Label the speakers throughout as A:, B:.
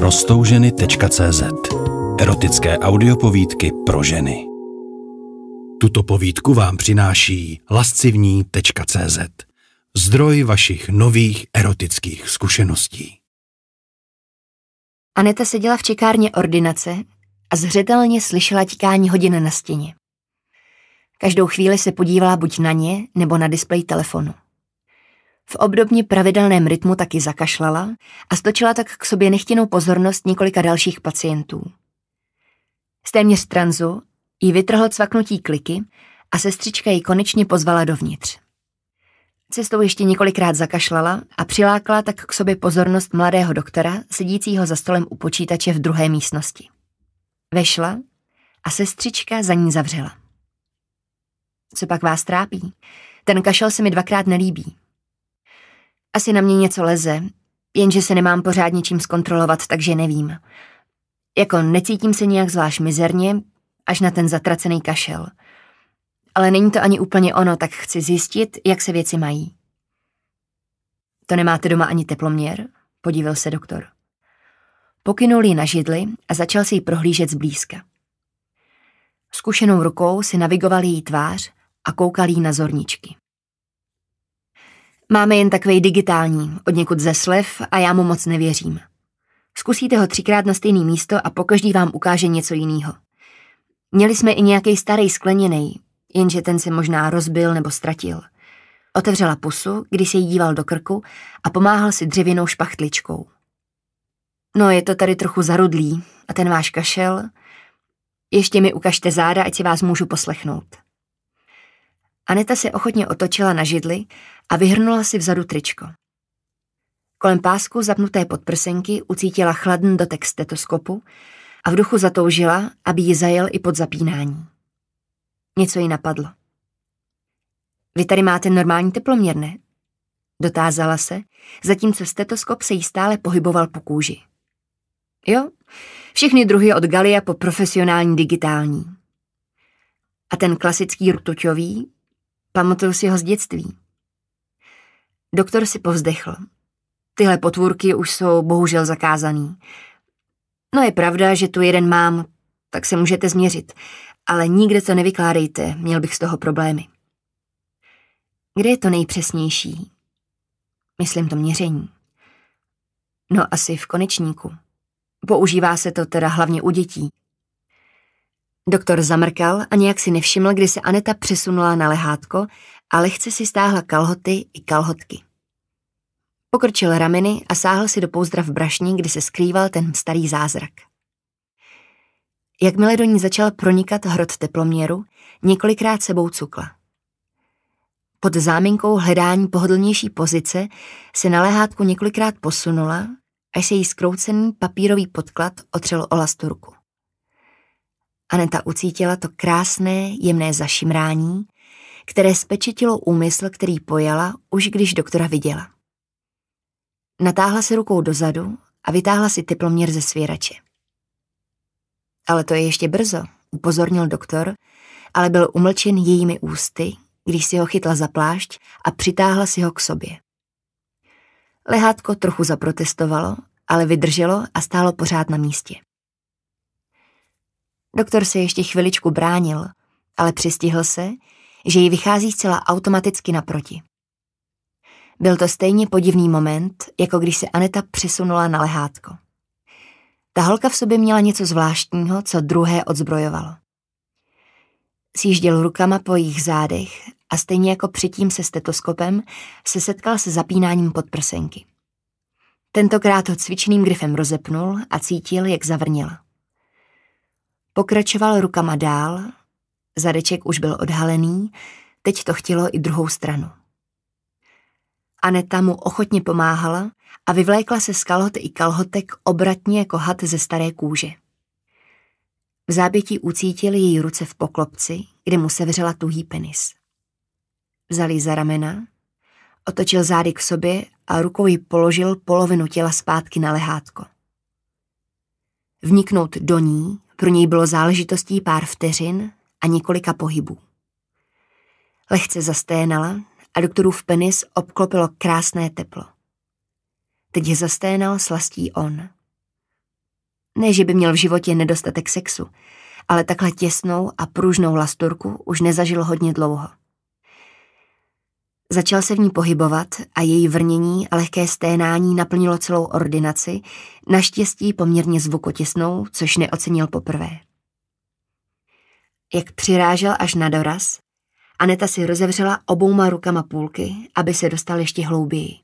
A: Prostouženy.cz Erotické audiopovídky pro ženy Tuto povídku vám přináší lascivní.cz Zdroj vašich nových erotických zkušeností.
B: Aneta seděla v čekárně ordinace a zřetelně slyšela tikání hodin na stěně. Každou chvíli se podívala buď na ně, nebo na displej telefonu. V obdobně pravidelném rytmu taky zakašlala a stočila tak k sobě nechtěnou pozornost několika dalších pacientů. Z téměř tranzu jí vytrhl cvaknutí kliky a sestřička ji konečně pozvala dovnitř. Cestou ještě několikrát zakašlala a přilákala tak k sobě pozornost mladého doktora, sedícího za stolem u počítače v druhé místnosti. Vešla a sestřička za ní zavřela. Co pak vás trápí? Ten kašel se mi dvakrát nelíbí. Asi na mě něco leze, jenže se nemám pořádně čím zkontrolovat, takže nevím. Jako necítím se nějak zvlášť mizerně, až na ten zatracený kašel. Ale není to ani úplně ono, tak chci zjistit, jak se věci mají. To nemáte doma ani teploměr? Podíval se doktor. Pokynul ji na židli a začal si ji prohlížet zblízka. Zkušenou rukou si navigoval její tvář a koukal jí na zorničky. Máme jen takový digitální, od někud ze slev a já mu moc nevěřím. Zkusíte ho třikrát na stejné místo a pokaždý vám ukáže něco jiného. Měli jsme i nějaký starý skleněný, jenže ten se možná rozbil nebo ztratil. Otevřela pusu, když se jí díval do krku a pomáhal si dřevěnou špachtličkou. No, je to tady trochu zarudlý a ten váš kašel... Ještě mi ukažte záda, ať si vás můžu poslechnout. Aneta se ochotně otočila na židli a vyhrnula si vzadu tričko. Kolem pásku zapnuté podprsenky ucítila chladný dotek stetoskopu a v duchu zatoužila, aby ji zajel i pod zapínání. Něco jí napadlo. Vy tady máte normální teploměr, ne? Dotázala se, zatímco stetoskop se jí stále pohyboval po kůži. Jo, všechny druhy od Galia po profesionální digitální. A ten klasický rtuťový, pamatuju si ho z dětství. Doktor si povzdechl. Tyhle potvůrky už jsou bohužel zakázaný. No je pravda, že tu jeden mám, tak se můžete změřit, ale nikde to nevykládejte, měl bych z toho problémy. Kde je to nejpřesnější? Myslím to měření. No asi v konečníku. Používá se to teda hlavně u dětí. Doktor zamrkal a nějak si nevšiml, kdy se Aneta přesunula na lehátko a lehce si stáhla kalhoty i kalhotky. Pokrčil rameny a sáhl si do pouzdra v brašni, kdy se skrýval ten starý zázrak. Jakmile do ní začal pronikat hrot teploměru, několikrát sebou cukla. Pod záminkou hledání pohodlnější pozice se na lehátku několikrát posunula, až se jí skroucený papírový podklad otřel o lasturku. Aneta ucítila to krásné, jemné zašimrání, které spečetilo úmysl, který pojala, už když doktora viděla. Natáhla se rukou dozadu a vytáhla si teploměr ze svěrače. Ale to je ještě brzo, upozornil doktor, ale byl umlčen jejími ústy, když si ho chytla za plášť a přitáhla si ho k sobě. Lehátko trochu zaprotestovalo, ale vydrželo a stálo pořád na místě. Doktor se ještě chviličku bránil, ale přistihl se, že jí vychází zcela automaticky naproti. Byl to stejně podivný moment, jako když se Aneta přesunula na lehátko. Ta holka v sobě měla něco zvláštního, co druhé odzbrojovalo. Sjížděl rukama po jejich zádech a stejně jako předtím se stetoskopem se setkal se zapínáním podprsenky. Tentokrát ho cvičným grifem rozepnul a cítil, jak zavrnila. Pokračoval rukama dál, zadeček už byl odhalený, teď to chtělo i druhou stranu. Aneta mu ochotně pomáhala a vyvlékla se z kalhot i kalhotek obratně jako had ze staré kůže. V zábětí ucítil její ruce v poklopci, kde mu sevřela tuhý penis. Vzal za ramena, otočil zády k sobě a rukou ji položil polovinu těla zpátky na lehátko. Vniknout do ní pro něj bylo záležitostí pár vteřin a několika pohybů. Lehce zasténala a doktorův penis obklopilo krásné teplo. Teď je zasténal slastí on. Ne, že by měl v životě nedostatek sexu, ale takhle těsnou a pružnou lasturku už nezažil hodně dlouho. Začal se v ní pohybovat a její vrnění a lehké sténání naplnilo celou ordinaci, naštěstí poměrně zvukotěsnou, což neocenil poprvé. Jak přirážel až na doraz, Aneta si rozevřela obouma rukama půlky, aby se dostal ještě hlouběji.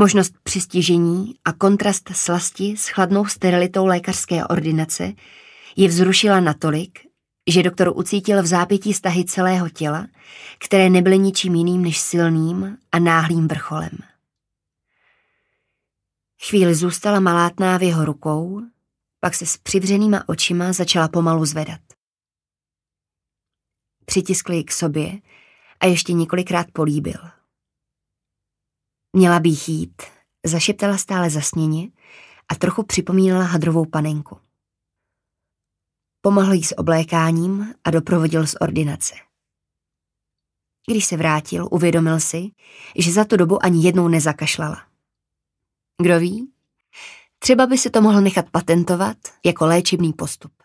B: Možnost přistižení a kontrast slasti s chladnou sterilitou lékařské ordinace je vzrušila natolik, že doktor ucítil v zápětí stahy celého těla, které nebyly ničím jiným než silným a náhlým vrcholem. Chvíli zůstala malátná v jeho rukou, pak se s přivřenýma očima začala pomalu zvedat. Přitiskl ji k sobě a ještě několikrát políbil. Měla by jít, zašeptala stále zasněně a trochu připomínala hadrovou panenku. Pomohl jí s oblékáním a doprovodil z ordinace. Když se vrátil, uvědomil si, že za tu dobu ani jednou nezakašlala. Kdo ví? Třeba by se to mohl nechat patentovat jako léčebný postup.